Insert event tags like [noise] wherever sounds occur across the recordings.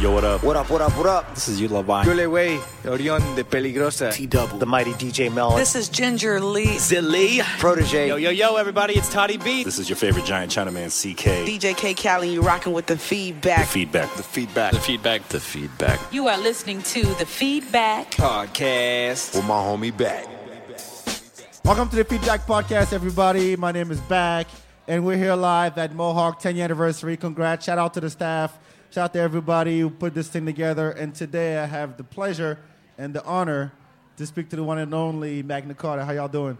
Yo, what up? What up, what up, what up? This is Yula Vine. Yo le wey, Orión de Peligrosa. T-Double. The mighty DJ Melon. This is Ginger Lee. Zilly. Protege. Yo, yo, yo, everybody, it's Toddy B. This is your favorite giant Chinaman, CK. DJ K Callie, you rocking with the The feedback. feedback. The feedback. The feedback. The feedback. You are listening to The Feedback. podcast. with my homie back. Welcome to the Feedback Podcast, everybody. My name is Back, and we're here live at Mohawk 10 year anniversary. Congrats. Shout out to the staff. Shout out to everybody who put this thing together. And today I have the pleasure and the honor to speak to the one and only Magna Carda. How y'all doing?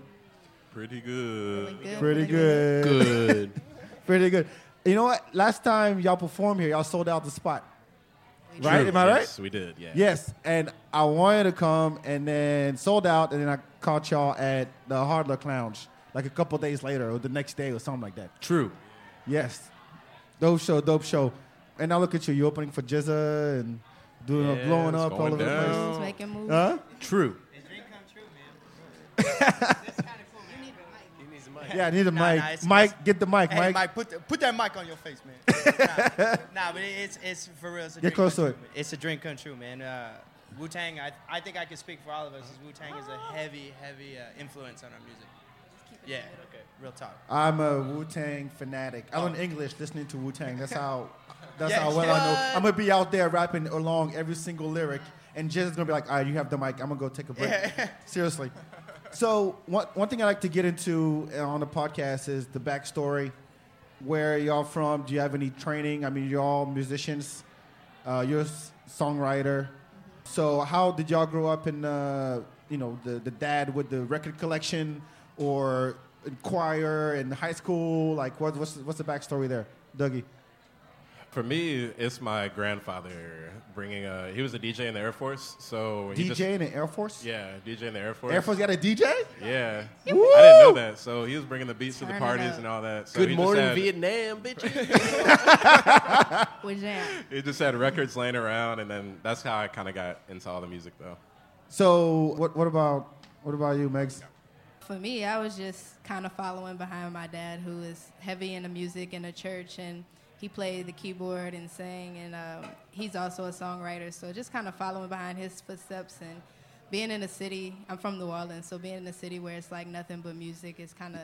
Pretty good. Pretty good. Good. [laughs] Pretty good. You know what? Last time y'all performed here, y'all sold out the spot. Right? Am I right? Yes, we did. Yeah. Yes, and I wanted to come and then sold out, and then I caught y'all at the Hard Luck Lounge like a couple days later or the next day or something like that. True. Yes, dope show, dope show. And now look at you, You're opening for GZA and doing Yeah, a blowing up all over the down. place. making moves. Huh? True. Man. Yeah, I need a Nah, mic. nah, it's- Mike, get the mic, Hey, Mike. Mike, put, the, put that mic on your face, man. nah, [laughs] nah, but it's, it's for real. It's a Get dream close come to true. It's a dream come true, man. Uh, Wu Tang, I, I think I can speak for all of us. Wu Tang is a heavy, heavy uh, influence on our music. Yeah, okay. real talk. I'm a Wu Tang fanatic. I learned English listening to Wu Tang. That's how. That's Yeah, how well I know. I'm gonna be out there rapping along every single lyric, and GZA's gonna be like, "All right, you have the mic. I'm gonna go take a break." [laughs] Seriously. So one one thing I like to get into uh, on the podcast is the backstory. Where y'all from? Do you have any training? I mean, you're all musicians. Uh, you're a songwriter. So how did y'all grow up in, uh, you know, the, the dad with the record collection or in choir in high school? Like, what, what's, what's the backstory there, Dougie? For me, it's my grandfather bringing a. He was a DJ in the Air Force, so he DJ just, in the Air Force? yeah, DJ in the Air Force. Air Force got a DJ? Yeah, Woo! I didn't know that. So he was bringing the beats to the parties and all that. So Good he just morning, had- Vietnam, bitch. With Jam. [laughs] He just had records laying around, and then that's how I kind of got into all the music, though. So what, what about what about you, Megz? For me, I was just kind of following behind my dad, who is heavy into music in the church, and he played the keyboard and sang, and um, he's also a songwriter. So just kind of following behind his footsteps and being in a city. I'm from New Orleans, so being in a city where it's like nothing but music is kind of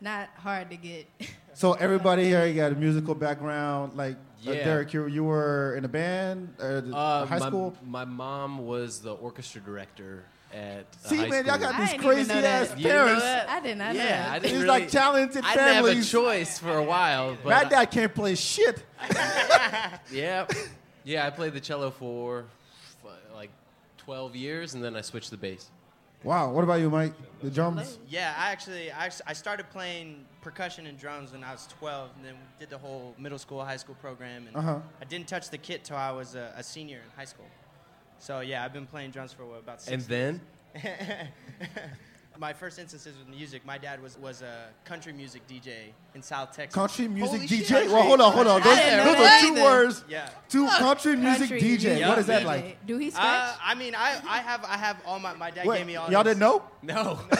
not hard to get. [laughs] So everybody here, you got a musical background. Like uh, Derek, you, you were in a band or the- Uh, high my, school? My mom was the orchestra director at See, high man, y'all got these crazy know that. ass You didn't know parents. I did not know Yeah, that. I didn't It's really, like talented I didn't have a families. choice for a while, [laughs] but My dad can't play shit. [laughs] yeah, yeah. I played the cello for f- like 12 years, and then I switched to bass. Wow. What about you, Mike? The drums? Yeah, I actually I, I started playing percussion and drums when I was 12, and then did the whole middle school, high school program. And Uh-huh. I didn't touch the kit till I was a, a senior in high school. So yeah, I've been playing drums for what, about six And then [laughs] My first instances with music, my dad was, was a country music DJ in South Texas. Country music Holy DJ? shit. Well, hold on, hold on. Those, those are two either. words. Yeah. Two country music Country DJ. Yeah, what is that like? Do he scratch? Uh, I mean, I, I have I have all my my dad Wait, gave me all. y'all his- didn't know? no, [laughs]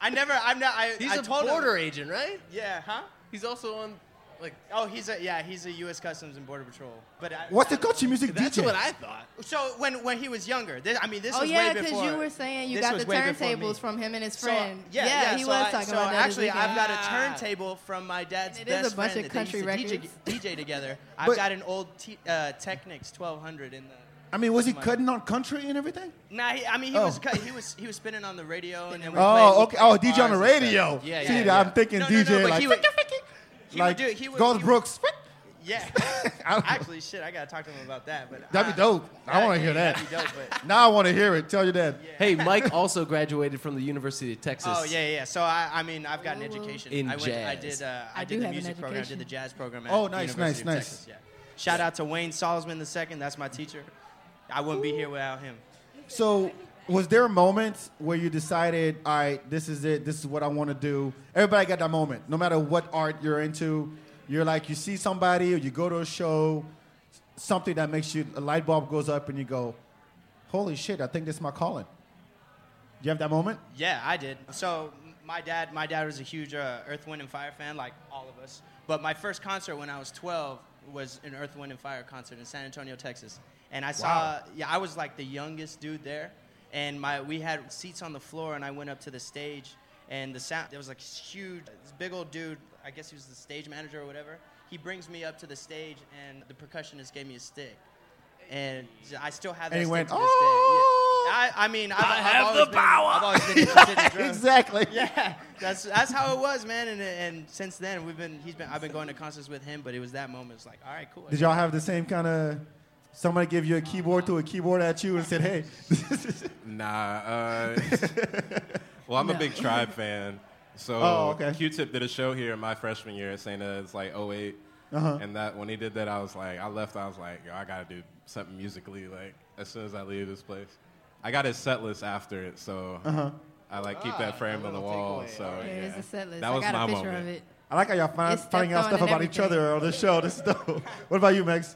I never. I'm not. I, he's I a told him- border agent, right? Yeah, huh? He's also on like. Oh, he's a yeah. He's a U.S. Customs and Border Patrol. But I, What's the country music That's DJ? what I thought. So when when he was younger, this, I mean, this oh was yeah, way because before. you were saying you this got was the way before me. turntables from him and his So, friend. yeah, yeah, he so was I, talking so about that. actually, this I've got a turntable from my dad's And it is best a bunch friend of that they country used to DJ, DJ [laughs] together. I've But- got an old T, uh, Technics 1200 in the. I mean, was he cutting on country and everything? Nah, he, I mean he Oh. was cut, he was he was spinning on the radio and then we Oh, played- okay. Oh, DJ on the bars and stuff. radio. Yeah, yeah. See, yeah. I'm thinking No, no, no, DJ but like, he would, he like would do, he would, Garth he would- Brooks. Yeah. [laughs] I don't know. Actually, shit, I gotta talk to him about that. But That'd be dope. I want to hear that. That'd be dope, but. [laughs] Now I want to hear it. Tell your dad. Hey, [laughs] Mike also graduated from the University of Texas. Oh yeah, yeah. So I, I mean, I've got an education. In I went, I jazz. did, uh, I, I did the music program. I did the jazz program. At Oh, the nice, University nice, of nice. Texas, yeah. Shout out to Wayne Salzman II. That's my teacher. I wouldn't be here without him. So, was there a moment where you decided, all right, this is it, this is what I want to do? Everybody got that moment. No matter what art you're into, you're like, you see somebody or you go to a show, something that makes you, a light bulb goes up and you go, holy shit, I think this is my calling. Do you have that moment? Yeah, I did. So my dad, my dad was a huge uh, Earth, Wind, and Fire fan, like all of us. But my first concert when I was 12 was an Earth, Wind, and Fire concert in San Antonio, Texas, and I saw. Yeah, I was like the youngest dude there, and my we had seats on the floor, and I went up to the stage, and the sound there was like huge, this big old dude. I guess he was the stage manager or whatever. He brings me up to the stage, and the percussionist gave me a stick, and I still have that And he stick went, to this day. "Oh!" Yeah. I, I mean, I've, I I've have always the been, power. I've always been interested in [laughs] exactly. Yeah, that's that's how it was, man. And and since then, we've been he's been I've been going to concerts with him, but it was that moment. It's like, all right, cool. Did y'all have the same kind of? Somebody give you a keyboard to a keyboard at you and said, "Hey, [laughs] Nah. Uh, well, I'm a big Tribe fan. So Oh, okay. Q-Tip did a show here in my freshman year at St. Ed's, like 8 Uh-huh. And that when he did that, I was like, I left. I was like, Yo, I gotta do something musically. Like as soon as I leave this place, I got his set list after it, so Uh-huh. I like keep that framed on the wall. So There yeah, is a set list. that I was got my a picture moment. of it. I like how y'all find, finding out stuff on and about each other on the show. This is dope. what about you, Megz?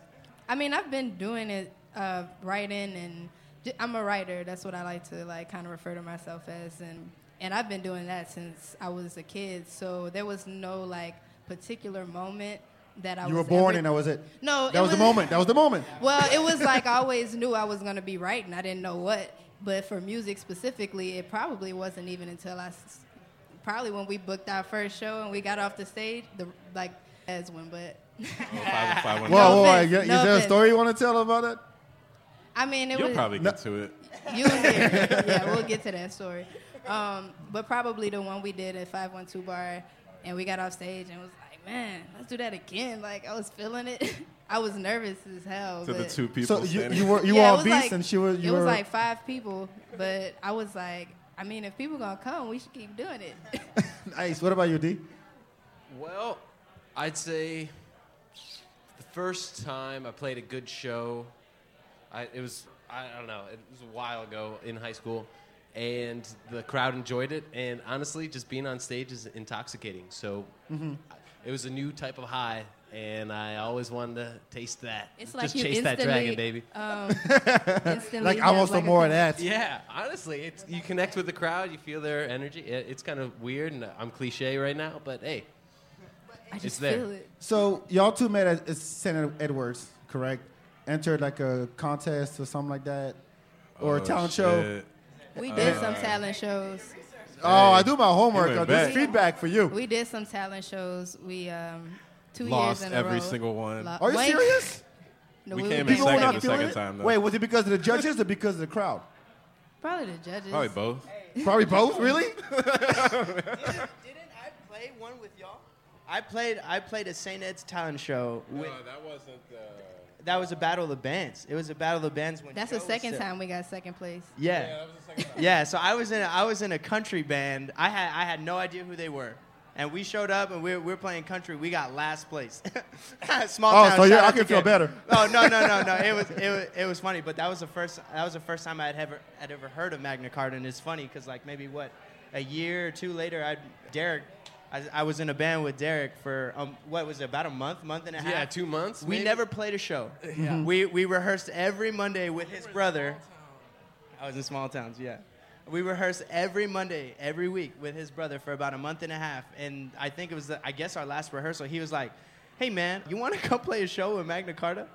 I mean, I've been doing it, uh, writing, and j- I'm a writer. That's what I like to like kind of refer to myself as, and and I've been doing that since I was a kid. So there was no like particular moment that I was You was were born ever- and that was it. No, that it was, the moment. That was the moment. [laughs] Well, it was like I always knew I was gonna be writing. I didn't know what, but for music specifically, it probably wasn't even until I, s- probably when we booked our first show and we got off the stage, the like as one, but. Five- five- one- Whoa, No whoa, offense, is no there a story you want to tell about it? I mean, it You'll was. probably get to it. You'll hear it. [laughs] Yeah, we'll get to that story. Um, but probably the one we did at 512 Bar, and we got off stage and was like, man, let's do that again. Like, I was feeling it. [laughs] I was nervous as hell. To the two people So you, standing. you were you Yeah, were it on beats like- and she was you it were was like five people, but I was like, I mean, if people gonna come, we should keep doing it. [laughs] nice. What about you, D? Well, I'd say the first time I played a good show, I, it was I don't know, it was a while ago in high school, and the crowd enjoyed it. And honestly, just being on stage is intoxicating. So Mm-hmm. it was a new type of high, and I always wanted to taste that. It's like just you chase that dragon, baby. Um, [laughs] Like I have want some like more of that. Yeah, honestly, it's, you connect with the crowd, you feel their energy. It, it's kind of weird, and I'm cliche right now, but hey, I it's just there. feel it. So y'all two met at, at St. Edwards, correct? Entered like a contest or something like that, or a Oh, talent show. shit. We did some talent shows. Oh, I do my homework. went uh, This is feedback for you. We did some talent shows. We um, two Lost years in a every row. single one. Lo- Are you Wait. serious? No, We were came in big People were second not the feeling second it? time, though. Wait, was it because of the judges or because of the crowd? Probably the judges. Probably both. Probably both. Really? [laughs] [laughs] Didn't I play one with y'all? I played I played a St. Ed's talent show. With, that wasn't. Uh, that was a battle of the bands. It was a battle of the bands when That's Joe the second still- time we got second place. Yeah. Yeah, so I was in a, I was in a country band. I had I had no idea who they were. And we showed up and we were, we were playing country. We got last place. [laughs] Small Oh, town. so you- shout I out can to feel Ken. better. Oh no no no no! [laughs] It was it was it was funny, but that was the first that was the first time I'd ever I'd ever heard of Magna Carda, and it's funny because like maybe what a year or two later, I Derek, I, I was in a band with Derek for um, what was it about a month, month and a half. Yeah, two months. We maybe? never played a show. We we rehearsed every Monday with his brother. I was in small towns, yeah. We rehearsed every Monday, every week with his brother for about a month and a half. And I think it was, the, I guess, our last rehearsal. He was like, "Hey, man, you want to come play a show with Magna Carda?"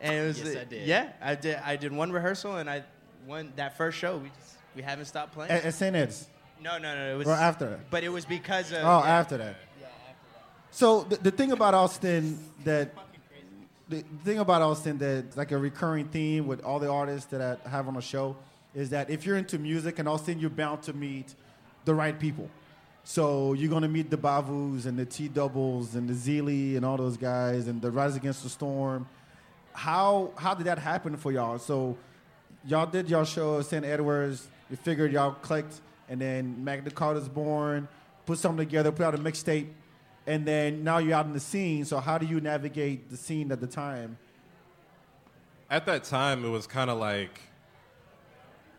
And it was, Yes, I did. Yeah, I did. I did one rehearsal, and I won that first show. We just we haven't stopped playing. at, at St. Ed's. No, no, no. It was Or after that? But it was because of. Oh, yeah. after that. Yeah, after that. So the, the thing about Austin that the thing about Austin that like a recurring theme with all the artists that I have on the show is that if you're into music in Austin, you're bound to meet the right people. So you're gonna meet the Babus and the T Doubles and the Zeely and all those guys and the Riders Against the Storm. How how did that happen for y'all? So y'all did y'all show at St. Edwards. You figured y'all clicked, and then Magna Carda's born. Put something together, put out a mixtape, and then now you're out in the scene. So how do you navigate the scene at the time? at that time, it was kind of like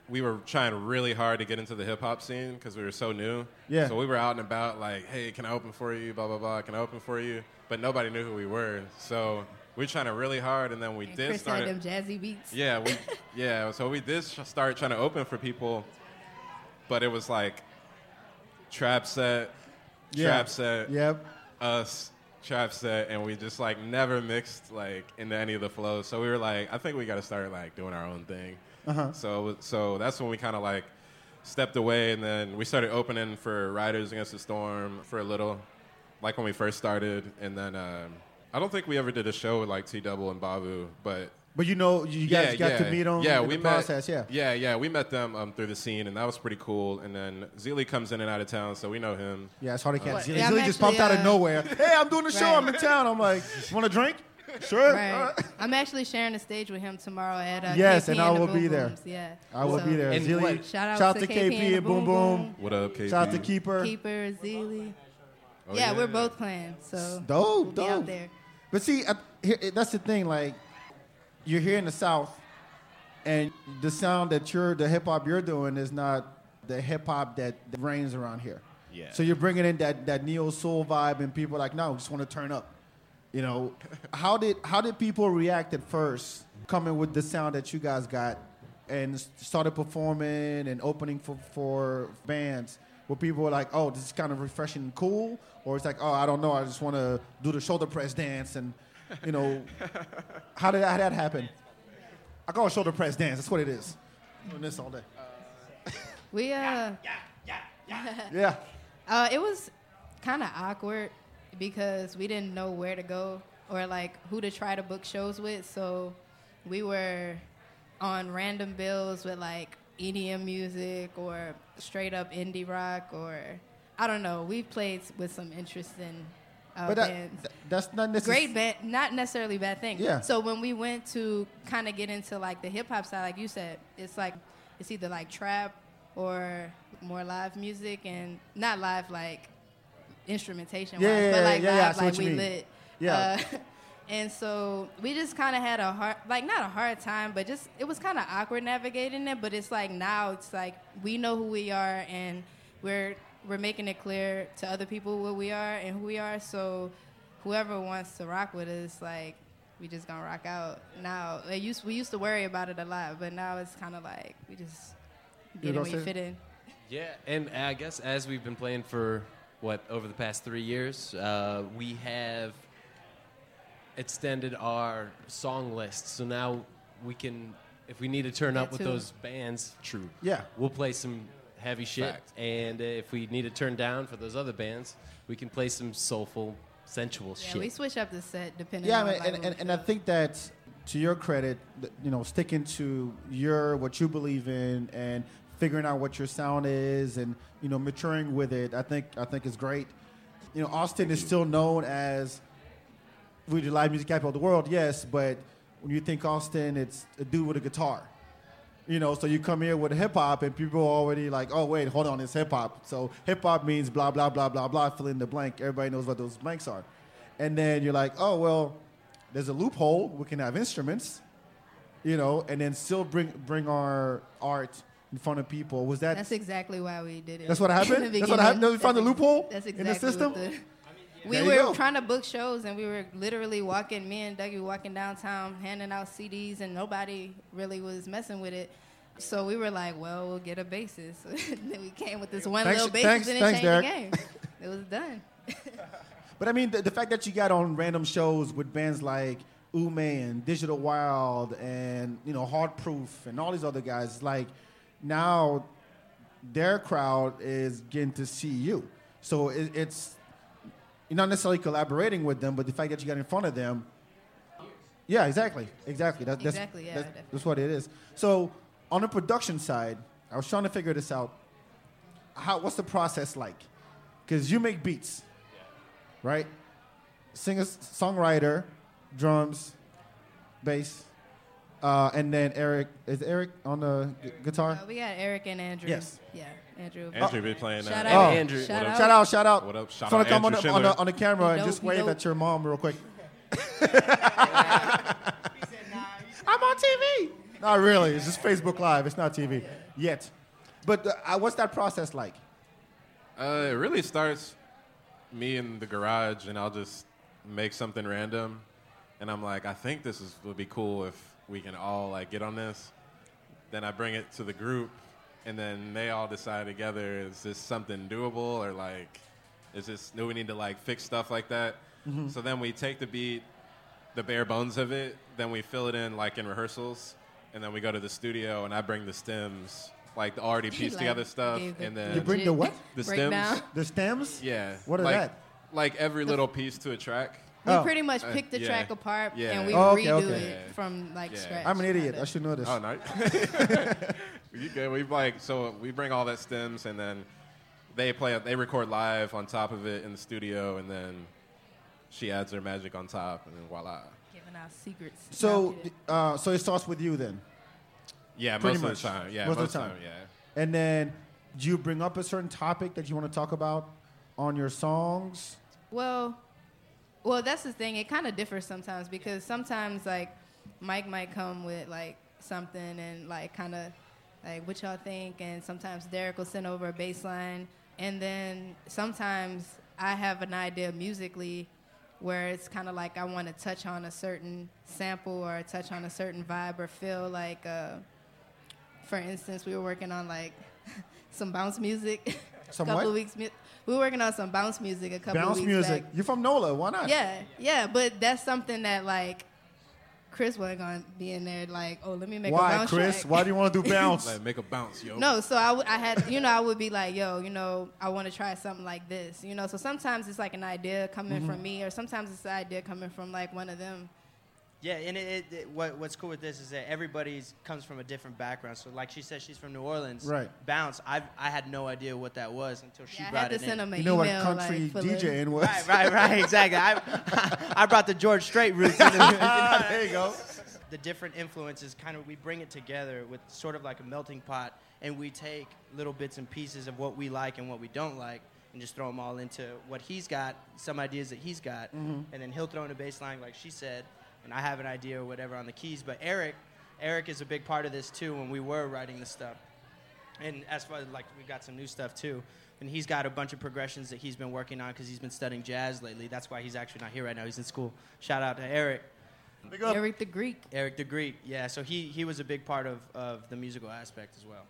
we were trying really hard to get into the hip hop scene because we were so new. Yeah. So we were out and about, like, "Hey, can I open for you?" Blah blah blah. Can I open for you? But nobody knew who we were. So we were trying to really hard, and then we And did Chris start. had them jazzy beats. Yeah, we, [laughs] yeah. So we did start trying to open for people, but it was like trap set, Yeah. trap set, Yep. us, trap set, and we just like never mixed like into any of the flows. So we were like, I think we got to start like doing our own thing. Uh-huh. So so that's when we kind of like stepped away, and then we started opening for Riders Against the Storm for a little, like when we first started, and then um, I don't think we ever did a show with like T Double and Babu, but But you know, you guys got to meet them. yeah, in we the met, process. Yeah. yeah, yeah. We met them um, through the scene, and that was pretty cool. And then Zeely comes in and out of town, so we know him. Yeah, it's hard to catch. What? Zilly Yeah, just popped out of uh, nowhere. [laughs] Hey, I'm doing the show. Right. I'm in town. I'm like, want a drink? [laughs] Sure. Right. I'm actually sharing the stage with him tomorrow at uh, Yes, KP and I the will Boom be there. Booms. Yeah. I will So, be there. And Zilly, Shout out to KP and Boom Boom Boom. Boom. What up, KP? Shout out to Keeper. Keeper, Zeely. Oh, yeah, yeah. we're both playing. So Dope, we'll dope. there. But see, I, here, that's the thing. Like, you're here in the South, and the sound that you're, the hip hop you're doing, is not the hip hop that, that reigns around here. Yeah. So you're bringing in that, that neo soul vibe, and people are like, no, I just want to turn up. You know, how did how did people react at first, coming with the sound that you guys got, and started performing and opening for for bands? Where people were like, oh, this is kind of refreshing and cool, or it's like, oh, I don't know, I just want to do the shoulder press dance, and you know, how did that, how did that happen? I call it shoulder press dance. That's what it is. Doing this all day. We uh, Yeah. yeah [laughs] uh, it was kind of awkward because we didn't know where to go or like who to try to book shows with. So we were on random bills with like EDM music or straight up indie rock or I don't know. We played with some interesting uh, But that, that's not necessarily great bad not necessarily bad thing Yeah. so when we went to kind of get into like the hip-hop side like you said it's like it's either like trap or more live music and not live like instrumentation Yeah, wise yeah, but like yeah, live like we mean. lit Yeah. Uh, [laughs] and so we just kind of had a hard like not a hard time but just it was kind of awkward navigating it but it's like now it's like we know who we are and we're we're making it clear to other people what we are and who we are so whoever wants to rock with us like we just gonna rock out now it used, we used to worry about it a lot but now it's kind of like we just You get in know where you fit in [laughs] Yeah, and I guess as we've been playing for what over the past three years, uh, we have extended our song list. So now we can, if we need to turn up with too. those bands, true. Yeah. we'll play some heavy shit. Fact. And uh, if we need to turn down for those other bands, we can play some soulful, sensual yeah shit. we switch up the set depending Yeah, on man, like, and, and, and I think that to your credit, you know, sticking to your what you believe in and figuring out what your sound is and you know maturing with it, I think I think is great. You know, Austin is still known as we the live music capital of the world, yes, but when you think Austin, it's a dude with a guitar. You know, so you come here with hip hop, and people are already like, "Oh, wait, hold on, it's hip hop." So hip hop means blah blah blah blah blah. Fill in the blank. Everybody knows what those blanks are, and then you're like, "Oh, well, there's a loophole. We can have instruments, you know, and then still bring bring our art in front of people." Was that That's exactly why we did it. That's what [laughs] happened? In That's what happened? We found the loophole That's in exactly the system? We were go. trying to book shows, and we were literally walking. Me and Dougie walking downtown, handing out CDs, and nobody really was messing with it. So we were like, "Well, we'll get a basis." [laughs] then we came with this one Thanks- little basis, thanks- and it thanks, changed Derek. the game. [laughs] it was done. [laughs] But I mean, the, the fact that you got on random shows with bands like Ume and Digital Wild and you know Hard Proof and all these other guys, like now their crowd is getting to see you. So it, it's you're not necessarily collaborating with them, but the fact that you got in front of them. Yeah, exactly, exactly. That, that's, Exactly, yeah, that's, that's what it is. So on the production side, I was trying to figure this out. How what's the process like? Because you make beats, right? Singer, songwriter, drums, bass, uh, and then Eric is Eric on the gu- guitar. Uh, we got Eric and Andrew. Yes. Yeah, Andrew. Andrew be playing. Shout uh, out, Oh. Andrew. Shout What out. up? Shout out, shout out. What up? Shout Just wanna out come on the, on, the, on the camera and just wave at your mom real quick. [laughs] [laughs] [laughs] I'm on TV. Not really. It's just Facebook Live. It's not TV yet. But uh, what's that process like? Uh, it really starts me in the garage, and I'll just make something random, and I'm like, I think this is would be cool if we can all like get on this. Then I bring it to the group, and then they all decide together: is this something doable, or like, is this do we need to like fix stuff like that? Mm-hmm. So then we take the beat, the bare bones of it, then we fill it in like in rehearsals, and then we go to the studio and I bring the stems, like the already pieced Like, together stuff, and then You bring the what? the breakdown. stems. The stems? Yeah. What is like, that? Like every little piece to a track. We Oh. pretty much Uh, pick the yeah. track apart Yeah. and we Oh, okay, redo okay. it Yeah. from like Yeah. scratch. I'm an idiot. I should know this. Oh no. [laughs] you good? We like so we bring all that stems and then they play they record live on top of it in the studio and then she adds her magic on top and then voila. Giving out secrets. So, No, I'm kidding. uh, so it starts with you then, Yeah, Pretty most much. of the time. Yeah, Most most, of the time. the time. Yeah. and then do you bring up a certain topic that you want to talk about on your songs? Well, well, that's the thing. It kind of differs sometimes because sometimes like Mike might come with like something and like kind of like what y'all think, and sometimes Derek will send over a bass line, and then sometimes I have an idea musically where it's kind of like I want to touch on a certain sample or touch on a certain vibe or feel like, uh, for instance, we were working on like [laughs] some bounce music. Some a [laughs] couple what? of weeks. Mu- We were working on some bounce music a couple Bounce of weeks music. back. You're from NOLA. Why not? Yeah, yeah, but that's something that like Chris wasn't gonna be in there. Like, oh, let me make a bounce. Why, Chris? track. Why do you want to do [laughs] bounce? Like make a bounce, yo. No, so I, w- I had, you know, I would be like, yo, you know, I want to try something like this, you know. So sometimes it's like an idea coming Mm-hmm. from me, or sometimes it's an idea coming from like one of them. Yeah, and it, it, it, what, what's cool with this is that everybody comes from a different background. So, like she said, she's from New Orleans. Right. Bounce. I I had no idea what that was until she Yeah, I brought had to it send in. him an You know what country like, full DJing was? Right, right, right. Exactly. I [laughs] I brought the George Strait roots. into [laughs] it. there you go. the different influences kind of we bring it together with sort of like a melting pot and we take little bits and pieces of what we like and what we don't like and just throw them all into what he's got some ideas that he's got Mm-hmm. and then he'll throw in a bass line like she said and i have an idea or whatever on the keys but eric eric is a big part of this too when we were writing the stuff and as far as like we got some new stuff too and he's got a bunch of progressions that he's been working on because he's been studying jazz lately that's why he's actually not here right now he's in school shout out to eric Big up. Eric the Greek. Eric the Greek, yeah. So he, he was a big part of, of the musical aspect as well.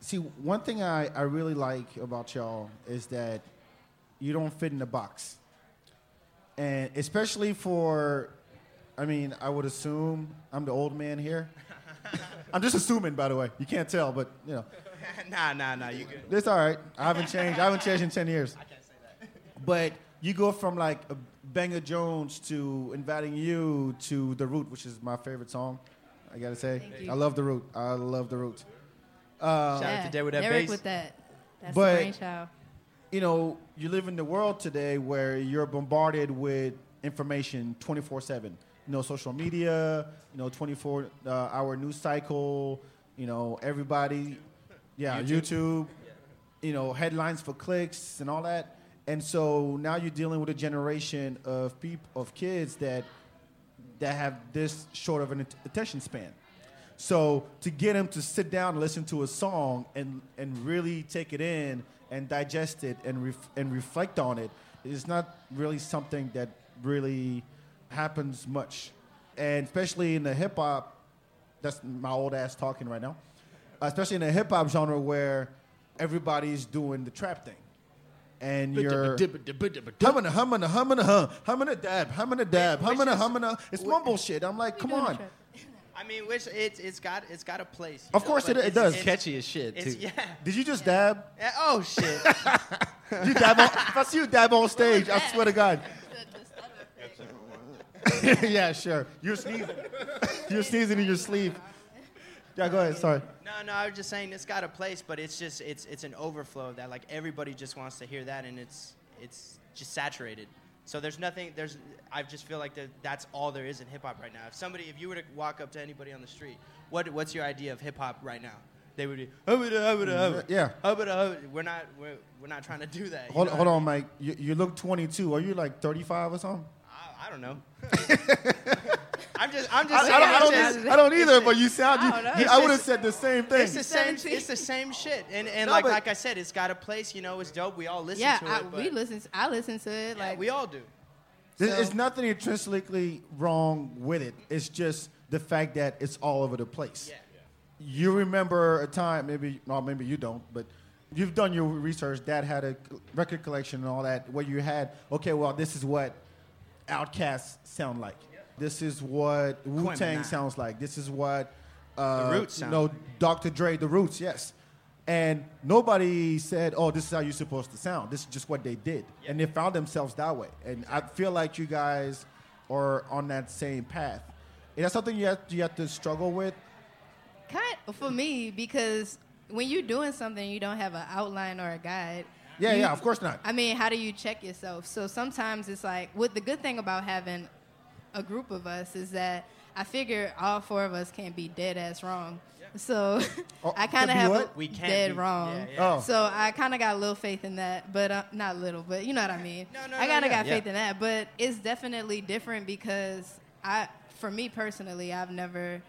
See, one thing I, I really like about y'all is that you don't fit in the box. And especially for, I mean, I would assume I'm the old man here. [laughs] I'm just assuming, by the way. You can't tell, but, you know. [laughs] nah, nah, nah. You good? It's all right. I haven't changed. I haven't changed in 10 years. [laughs] I can't say that. But you go from like a Banger Jones to Inviting You to The Root, which is my favorite song, I gotta say. Thank you. I love The Root. I love The Root. Uh, Shout out to Dad with that Derek bass. with that. That's But- the brainchild. you know, you live in the world today where you're bombarded with information 24 7. You know, social media, you know, 24 uh, hour news cycle, you know, everybody, yeah, YouTube, you know, headlines for clicks and all that. And so now you're dealing with a generation of people, of kids that that have this short of an attention span. So to get them to sit down and listen to a song and, and really take it in and digest it and, ref, and reflect on it is not really something that really happens much. And especially in the hip hop, that's my old ass talking right now, uh, especially in the hip hop genre where everybody's doing the trap thing. And you're humming a humming a humming a hum, humming a dab, humming a dab, humming a humming a. It's mumble shit. I'm like, come on. I mean, which it's it's got it's got a place. Of know, course it- it does. it's- Catchy as shit, too. yeah. Did you just dab? Yeah, Oh shit. [laughs] You dab on, if I see you dab on stage, I swear to God. [laughs] yeah, sure. You're sneezing. You're sneezing in your sleeve. Yeah, go ahead. Sorry. no, no. I was just saying it's got a place, but it's just it's it's an overflow of that. Like everybody just wants to hear that, and it's it's just saturated. So there's nothing. There's I just feel like that that's all there is in hip hop right now. If somebody, if you were to walk up to anybody on the street, what what's your idea of hip hop right now? They would be, "Hubba hubba hubba." Yeah. Hubba. We're not we're, we're not trying to do that. Hold, hold I on, mean? Mike. You, you look 22. Are you like 35 or something? I, I don't know. [laughs] I'm just I'm just I, saying. I don't, I, don't, just- I don't either, but you sound. You, I don't you- I would have said the same thing. It's the same. 17. It's the same shit, and and No, like but- like I said, it's got a place. You know, it's dope. We all listen Yeah, to I, it. we listen. To, I listen to it. yeah, Like we all do. There's, So- there's nothing intrinsically wrong with it. It's just the fact that it's all over the place. Yeah. You remember a time, maybe, no, maybe you don't, but you've done your research. Dad had a record collection and all that, where you had, okay, well, this is what Outkast sound like. This is what Wu Tang sounds like. This is what uh, The Roots you sound know, like. Dr. Dre, The Roots, yes. And nobody said, "Oh, this is how you're supposed to sound." This is just what they did, and they found themselves that way. And I feel like you guys are on that same path. Is that something you have, you have to struggle with? Kind for me because when you're doing something, you don't have an outline or a guide. Yeah, You- yeah, of course not. I mean, how do you check yourself? So sometimes it's like, what the good thing about having a group of us is that I figure all four of us can't be dead ass wrong. So Oh, [laughs] I kind of have what? a We can't dead be- wrong. yeah, yeah. Oh. So I kind of got a little faith in that, but uh, not little, but you know what I mean. No, no, I no, kind of yeah, got yeah. faith in that, but it's definitely different because I, for me personally, I've never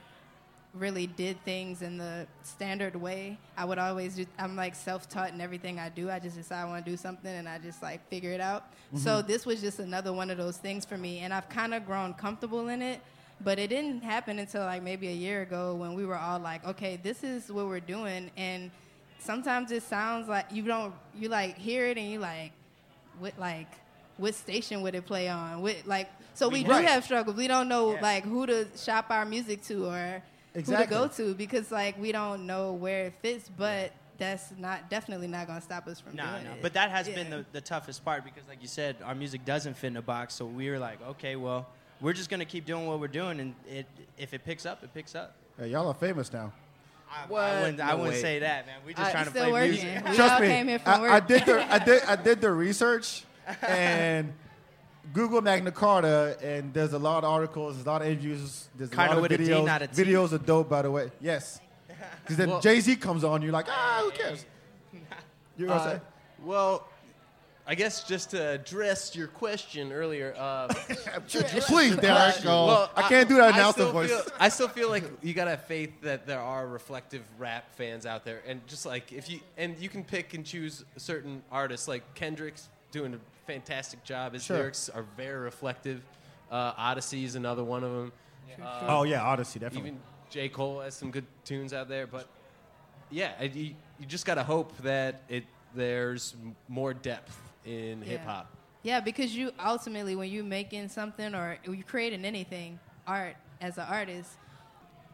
really did things in the standard way. I would always do, I'm like self-taught in everything I do. I just decide I want to do something and I just like figure it out. So mm-hmm. this was just another one of those things for me and I've kind of grown comfortable in it. But it didn't happen until like maybe a year ago when we were all like, okay, this is what we're doing and sometimes it sounds like you don't you like hear it and you like what like what station would it play on? What like so we, do have struggles. We don't know Yeah. like who to shop our music to or Exactly. who to go to because like we don't know where it fits, but that's not definitely not gonna stop us from No, doing no. it. But that has Yeah. been the, the toughest part because, like you said, our music doesn't fit in a box. So we were like, okay, well, we're just gonna keep doing what we're doing, and it if it picks up, it picks up. Hey, y'all are famous now. I, What? I wouldn't, I wouldn't say that, man. We're just I- trying to play working. music. [laughs] We Trust me, came here from I, work. I did the I did I did the research [laughs] and Google Magna Carta and there's a lot of articles, there's a lot of interviews, there's a lot of with a D, videos. not a T. videos are dope, by the way. Yes, [laughs] because then Well- Jay Z comes on, you're like, ah, who cares? [laughs] You know what I'm Uh, saying? well, I guess just to address your question earlier. Uh, [laughs] Please, Derek. go. well, I can't do that announcer voice. Feel, I still feel like you gotta have faith that there are reflective rap fans out there, and just like if you and you can pick and choose certain artists. Like Kendrick's doing a fantastic job. His Sure. lyrics are very reflective. Uh, Oddisee is another one of them. oh yeah, Oddisee, definitely. Even J. Cole has some good tunes out there, but yeah, I- you, you just gotta hope that it there's more depth in Yeah. hip hop. Yeah, because you ultimately, when you're making something or you're creating anything, art as an artist,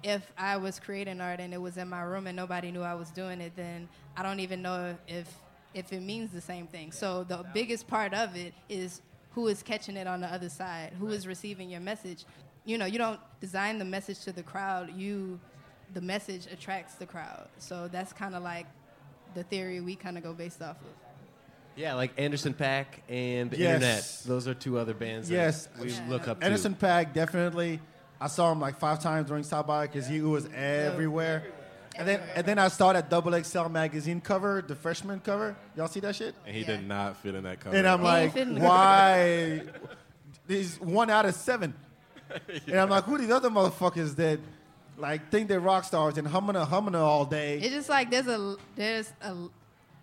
if I was creating art and it was in my room and nobody knew I was doing it, then I don't even know if if it means the same thing. So the biggest part of it is who is catching it on the other side, who is receiving your message. You know, you don't design the message to the crowd. You, the message attracts the crowd. So that's kind of like the theory we kind of go based off of. Yeah, like Anderson .Paak and the Yes. Internet. Those are two other bands Yes. that we Yeah. look up to. Anderson .Paak definitely. I saw him like five times during South by because he was everywhere. And then and then I saw that Double XL magazine cover, the freshman cover. Y'all see that shit? And he Yeah. did not fit in that cover. And I'm like, ain't fitting [laughs] why? He's one out of seven. [laughs] And I'm like, who these other motherfuckers that like think they're rock stars and humming a humming all day? It's just like there's a there's a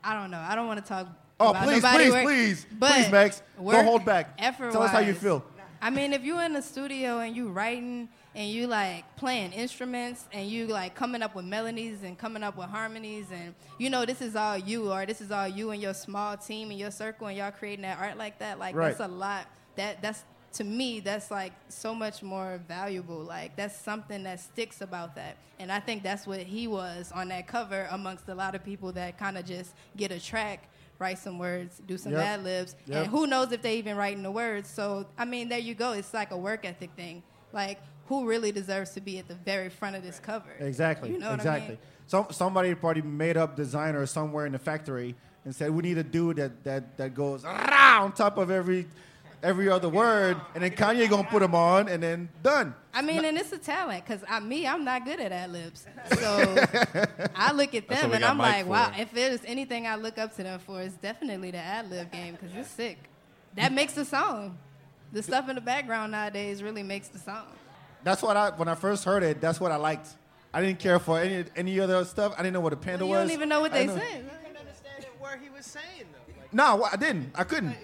I don't know. I don't want to talk. Oh, about please, nobody please, work, please, but please, Megz, don't hold back. effort Tell us how you wise, feel. I mean, if you're in the studio and you writing and you like playing instruments and you like coming up with melodies and coming up with harmonies and you know this is all you or this is all you and your small team and your circle and y'all creating that art like that, like Right. that's a lot. That that's to me that's like so much more valuable. Like that's something that sticks about that. And I think that's what he was on that cover amongst a lot of people that kind of just get a track, write some words, do some Yep. ad libs, Yep. and who knows if they even writing the words. So I mean, there you go. It's like a work ethic thing. Like who really deserves to be at the very front of this cover? Exactly. You know what exactly. I mean? Some somebody probably made up designer somewhere in the factory and said we need a dude that that that goes on top of every every other word, and then Kanye gonna put him on, and then done. I mean, and it's a talent because I, me, I'm not good at ad libs. [laughs] So I look at them and I'm Mike like, wow, for. if there's anything I look up to them for, it's definitely the ad lib game because it's sick. That makes the song. The stuff in the background nowadays really makes the song. That's what I when I first heard it. That's what I liked. I didn't care for any any other stuff. I didn't know what a panda you was. You don't even know what they didn't say. couldn't understand what he was saying though. Like, No, I didn't. I couldn't.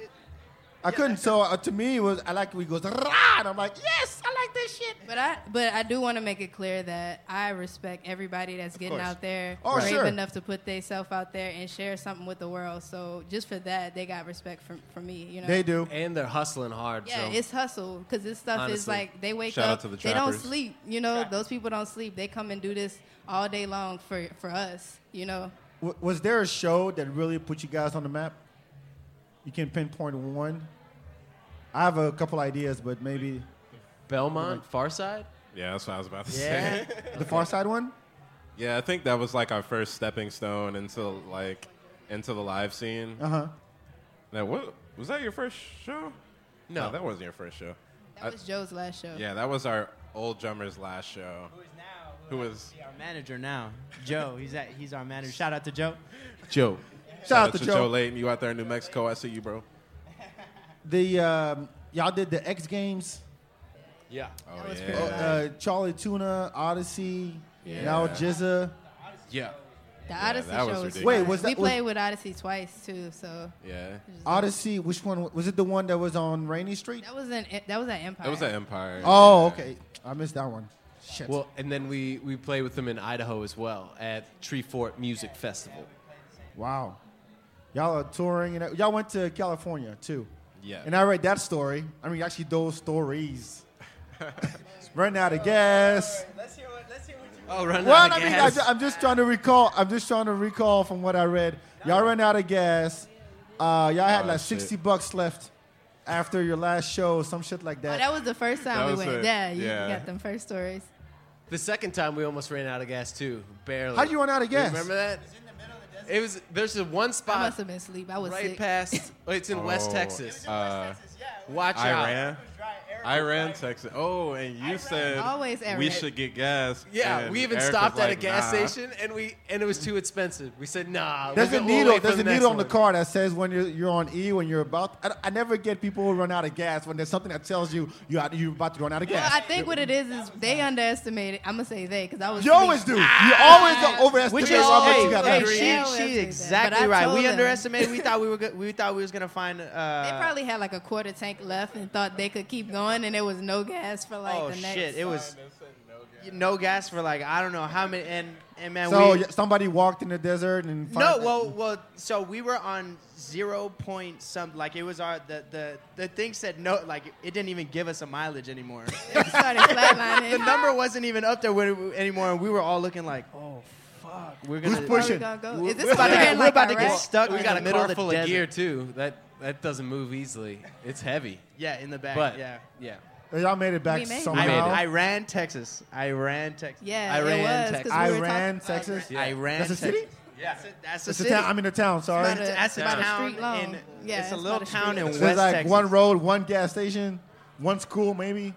I couldn't. So uh, to me, it was I like when he goes rah, and I'm like, yes, I like this shit. But I but I do want to make it clear that I respect everybody that's getting course. out there, Oh, brave sure. enough to put themselves out there and share something with the world. So just for that, they got respect from from me. You know. They do. And they're hustling hard. Yeah, so. it's hustle because this stuff is like they wake Shout out up, to the they don't sleep. You know, those people don't sleep. They come and do this all day long for for us. You know. W- was there a show that really put you guys on the map? You can pinpoint one. I have a couple ideas, but maybe Belmont, Far Side. Yeah, that's what I was about to Yeah. say. [laughs] the Far Side one. Yeah, I think that was like our first stepping stone into like into the live scene. Uh huh. Now, what was that your first show? No. that wasn't your first show. That was Joe's last show. Yeah, that was our old drummer's last show. Who is now? Who was Our manager now, Joe. He's at, he's our manager. Shout out to Joe. Joe. Shout, out to, to Joe. Joe Layton. You out there in New Mexico? I see you, bro. The um, y'all did the X Games. Yeah. Oh yeah. pretty Uh, Charlie Tuna, Oddisee, Yeah. now GZA. Yeah. The Oddisee that show was ridiculous. Wait, fun. was that- we was- played with Oddisee twice too, so yeah. Oddisee. Which one was it? The one that was on Rainey Street? that was an that was an Empire. That was at Empire. Oh, okay. I missed that one. Shit. Well, and then we we play with them in Idaho as well at Treefort Music Festival. wow. Y'all are touring, and y'all went to California too. Yeah. And I read that story. I mean, actually, those stories. [laughs] Running out of gas. Let's hear what. Let's hear what you. Oh, run Well, I mean, I, ju- I'm just trying to recall. I'm just trying to recall from what I read. Y'all ran out of gas. Uh, y'all had Oh, like shit. 60 bucks left after your last show, some shit like Oh, that. that was the first time That we went. it. Yeah, you Yeah. got them first stories. The second time we almost ran out of gas too, barely. How'd you run out of gas? Remember that? It was there's a one I spot must have been asleep. I was right sick. past. oh, it's in West Oh, Texas. Uh, Watch out. Iraan. Iraan, Texas. Oh, and you said Always we Iraan. should get gas. Yeah, and we even Eric stopped was at a like, gas nah. station and we and it was too expensive. We said nah. There's we'll a go- we'll needle. wait for There's a next needle on the one. car that says when you're, you're on E when you're about. I, I never get people who run out of gas when there's something that tells you you are, you're about to run out of Well, gas. I think what it is is they underestimated. I'm gonna say they because I was. you always do. asleep. You always do overestimate Which is how much hey, you got hey, left. They she, underestimated she's that. exactly But I right. told We them. underestimated. We thought we were good. we thought we was gonna find. [laughs] Uh, They probably had like a quarter tank left and thought they could keep going, and it was no gas for like oh the next. shit! It was no gas for like I don't know how many. And and man, So we somebody walked in the desert and no. find- Well, well. So we were on zero point some. Like it was our the the the thing said no. Like it didn't even give us a mileage anymore. [laughs] It started flatlining. the number wasn't even up there when, anymore, and we were all looking like, oh fuck, we're gonna Who's Where we pushing? gonna go? Is this we're about to [laughs] gonna get, end we're about to get Iraq? stuck We got a middle car of the full desert. of gear too. That that doesn't move easily. It's heavy. Yeah, in the back. But yeah. yeah. Y'all made it back We made it. I, somehow. Iraan, Texas. Iraan, Texas. Yeah, Iraan, it was. 'cause Texas. we were Iraan, talking- Texas. Yeah. Iraan, That's a Texas. city? Yeah, that's a, that's a It's a city. town. I mean, a town. Sorry. About a- That's a about a town street long. in- Yeah, it's a little about a town street. in So West it's like Texas. one road, one gas station, one school, maybe.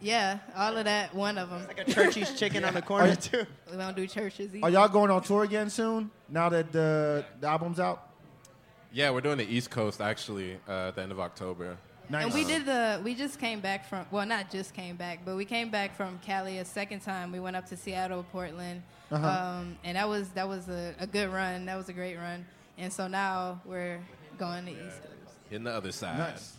Yeah, all of that. One of them. like a Churchy's chicken on the [laughs] corner too. We don't do churches either. Are y'all going on tour again soon? Now that the, the album's out. Yeah, we're doing the East Coast actually uh, at the end of October. Nice. And we did the. We just came back from. Well, not just came back, but we came back from Cali a second time. We went up to Seattle, Portland, Uh-huh. um, and that was that was a, a good run. That was a great run. And so now we're going to East Coast. In the other side. Nice,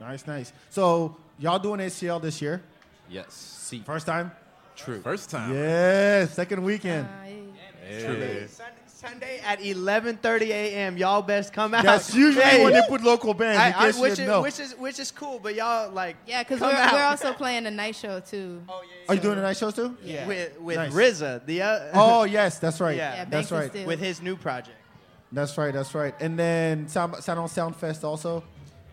nice, nice. So y'all doing ACL this year? Yes. See. First time? True. First time. Yeah, second weekend. Uh, yeah. Hey. Sunday, Sunday at 11:30 a.m. Y'all best come out. That's usually Hey, when they put local bands. I- in I- case which, is, know. which is which is cool, but y'all like Yeah, because we're, out. we're also playing a night show too. [laughs] Oh yeah. yeah. Are you doing the night shows too? Yeah. with with Nice. RZA, the uh, [laughs] Oh yes, that's right. Yeah. Yeah, that's right. Steel. with his new project. That's right. That's right. And then Sound, Sound on Sound Fest also.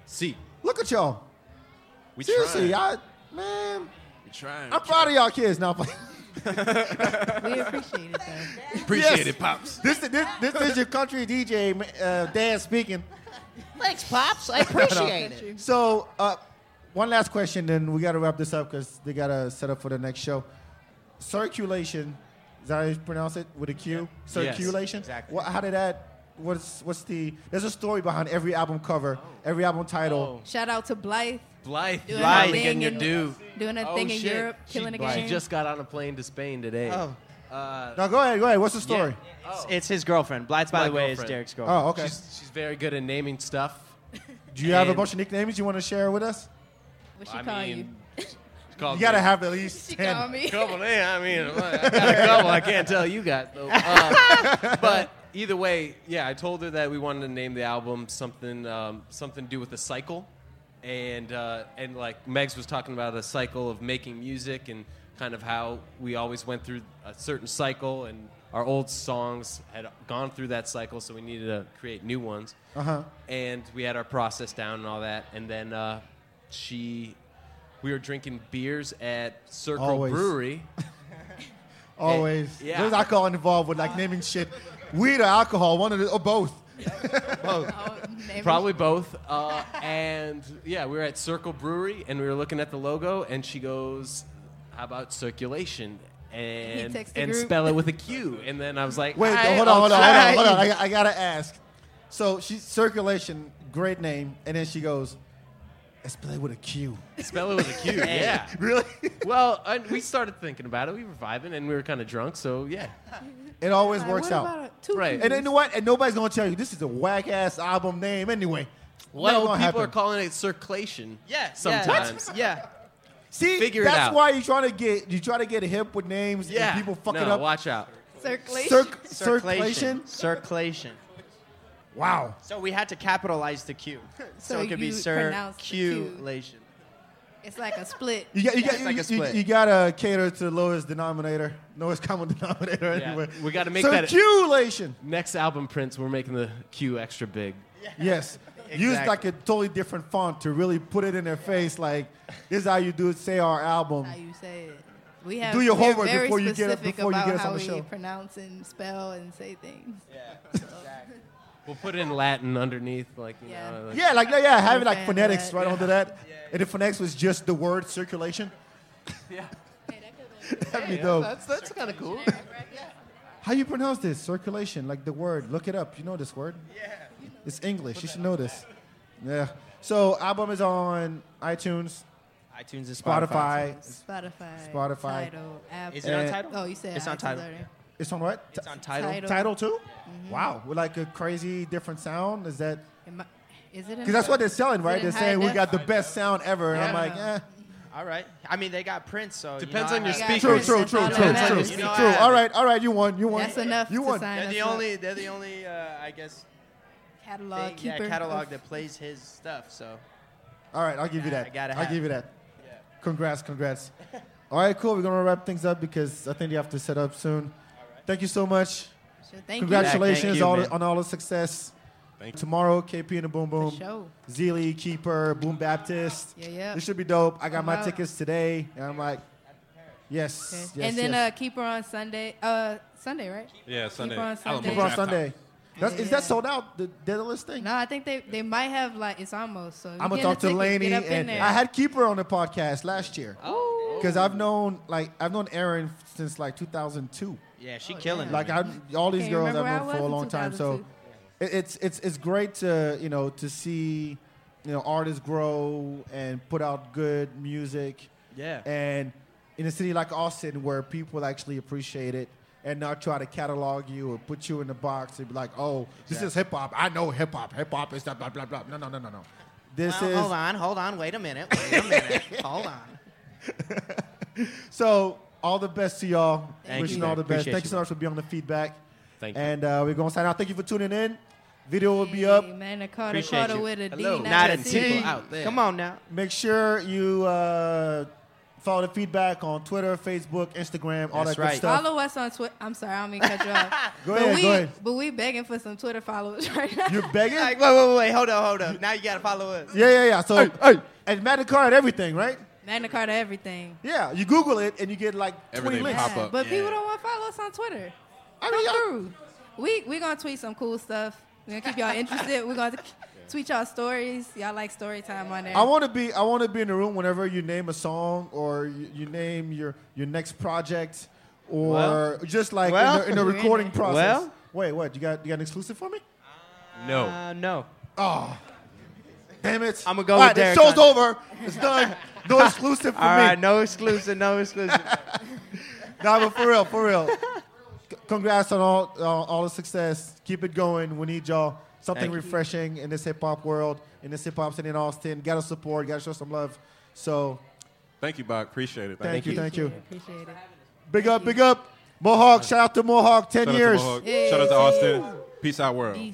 See. Look at y'all. We Seriously, trying. I man, We trying. I'm proud of y'all kids now. We appreciate it though. Appreciate Yes. it, pops. this, this, this is your country DJ, uh, Dan speaking. Thanks, Pops. I appreciate it. So, uh, one last question, then we got to wrap this up because they got to set up for the next show. CirQlation, is that how you pronounce it with a Q? CirQlation. exactly. What, how did that? What's what's the? There's a story behind every album cover, every album title. Shout out to Blythe Blythe. Doing you her finally thing getting your due. Doing a Oh, thing in shit. Europe, She- killing the She game. just got on a plane to Spain today. Oh. Uh, Now go ahead, go ahead. What's the story? oh. It's his girlfriend. Blythe's, by My the way, is. Derek's girlfriend. Oh, okay. She's, she's very good at naming stuff. Do you have a bunch of nicknames you want to share with us? What she I call mean, you? You gotta me- have at least She ten. call me. [laughs] couple. Yeah, I mean, [laughs] I got a couple. I can't tell you got though. Uh, [laughs] but either way, yeah, I told her that we wanted to name the album something, um, something to do with the cycle, and uh, and like Megz was talking about a cycle of making music and kind of how we always went through a certain cycle, and our old songs had gone through that cycle, so we needed to create new ones. Uh huh. and we had our process down and all that. And then uh, she, we were drinking beers at Circle Always. Brewery. [laughs] Always. yeah. There's alcohol involved with like naming shit. Weed or alcohol, one of the or both. Oh, Probably both. Uh, and yeah, we were at Circle Brewery and we were looking at the logo, and she goes, "How about circulation?" And and group. spell it with a Q. And then I was like, Wait, "Aight, hold on, I'll hold on, hold on, hold on. I, I gotta ask. So she's circulation, great name, and then she goes, "Let's play with a Q." Spell it with a Q. [laughs] yeah. Really? Well, I, we started thinking about it. We were vibing and we were kind of drunk, so yeah. It always Like, works what out. about a two Right. Qs? And you know what? And nobody's gonna tell you this is a whack ass album name anyway. Well, people gonna happen. are calling it circulation. Yeah. Sometimes. Yeah. yeah. See, Figure it that's out. why you trying to get you try to get hip with names Yeah. and people fucking no, up. watch out. Circulation. Circ- circulation. Circulation. Wow. So we had to capitalize the Q. [laughs] So, So it could be you pronounce the Q. circulation. It's like a split. You got you, Yeah, got, it's like you, a split. you, you gotta cater to the lowest denominator, lowest common [laughs] denominator. Yeah, Anyway, we gotta make that- circulation. Next album prints, we're making the Q extra big. Yes. Use Exactly. like a totally different font to really put it in their face. Like this is how you do it. Say our album. How you say it. We have Do your homework before you get up- before you get us how on the we show. pronounce and spell and say things. We'll put it in Latin underneath, like you Yeah. know. Like, Yeah, like yeah, have it like phonetics that. right under that. And the phonetics was just the word circulation. [laughs] Yeah. [laughs] That'd be dope. That's that's kind of cool. How you pronounce this? Circulation, like the word. Look it up. You know this word? Yeah. It's English. You should know this. Yeah. So album is on iTunes, iTunes and Spotify. Spotify. Spotify. Tidal. Apple. Is it on title? Oh, you said It's on iTunes Tidal. already. It's on what? It's on title. Tidal. Title too? Wow. With like a crazy different sound. Is that Am I- Is it? because that's what they're selling, right? They're in high saying we got the best sound ever, and I'm Yeah. like, eh. All right. I mean, they got Prince, so Depends you on your I- got speakers. True, true, true, true, true, true. You know, True. All right, all right. You won. You won. That's enough You to won. sign They're us the up. only. They're the only. Uh, I guess. catalog thing- yeah, catalog that plays his stuff. So. All right, I'll give you that. I gotta I'll give you that. Congrats, congrats. All right, cool. We're gonna wrap things up because I think you have to set up soon. Thank you so much. So thank Congratulations you, all man. on all the success. Thank you. Tomorrow, KP and the Boom. Boom, For sure. Zeely, Keeper, Boom Baptist. Yeah, yeah. This should be dope. I got my Wow. tickets today, and I'm like, yes, Okay. yes, and then yes. uh, keeper on Sunday. Uh, Sunday, right? Yeah, Sunday. on Sunday. Keeper on Sunday. That's, is Yeah. that sold out? The Daedalus thing? No, I think they, they might have like it's almost. So I'm gonna talk to ticket, Laney, get up in and. I had Keeper on the podcast last year Oh. Because I've known like I've known Aaron since like 2002. Yeah, she Oh, killing. Like. I, all these Can't girls I've where known I for a was in long time. So 2002. it, it's it's it's great to you know to see you know artists grow and put out good music yeah. and in a city like Austin where people actually appreciate it and not try to catalog you or put you in the box and be like, oh, this is hip hop. I know hip hop. Hip hop is that blah blah blah. No no no no no. This Well, is hold on, hold on, wait a minute, wait a minute, [laughs] hold on. [laughs] so all the best to y'all. Thank Wishing you. all the best. Appreciate Thank you you. so much for being on the feedback. Thank you. And uh, we're gonna sign out. Thank you for tuning in. Video will be up. Hey, Magna Carta Appreciate Carta you. with a D, Hello. not, Not a a T. T. out there. Come on now. Make sure you uh, follow the feedback on Twitter, Facebook, Instagram, all That's that right. good stuff. Follow us on Twitter. I'm sorry, I don't mean to cut you off. [laughs] Go but ahead, we, go ahead. But we begging for some Twitter followers [laughs] right now. You're begging? Like, wait, wait, wait, wait, hold up, hold up. Now you gotta follow us. yeah, yeah, yeah. So, hey, and Magna Carta everything, right? Magna Carta everything. Yeah, you Google it and you get like 20 links. pop up. But Yeah. people don't want to follow us on Twitter. I Come mean, y'all- through. We we gonna tweet some cool stuff. We're gonna keep y'all [laughs] interested. We're gonna [laughs] tweet y'all stories. Y'all like story time on there. I want to be. I want to be in the room whenever you name a song or you, you name your your next project or Well- just like well- in the, in the We're in recording process. Well- Wait, what? You got you got an exclusive for me? no. Uh, no. Oh, damn it! I'ma go All with right, the Derek show's on- over. It's done. [laughs] No exclusive for All me. right, no exclusive, no exclusive. [laughs] Nah, but for real, for real. C- Congrats on all uh, all the success. Keep it going. We need y'all. something Thank you. refreshing in this hip hop world, in this hip hop scene in Austin. Got to support, got to show some love. So Thank you, Bach. Appreciate it. thank, you, thank you. Appreciate it. Big up, big up. Mohawk, shout out to Mohawk, 10 Shout out to years. Mohawk. Shout out to Austin. Peace out, world. Peace.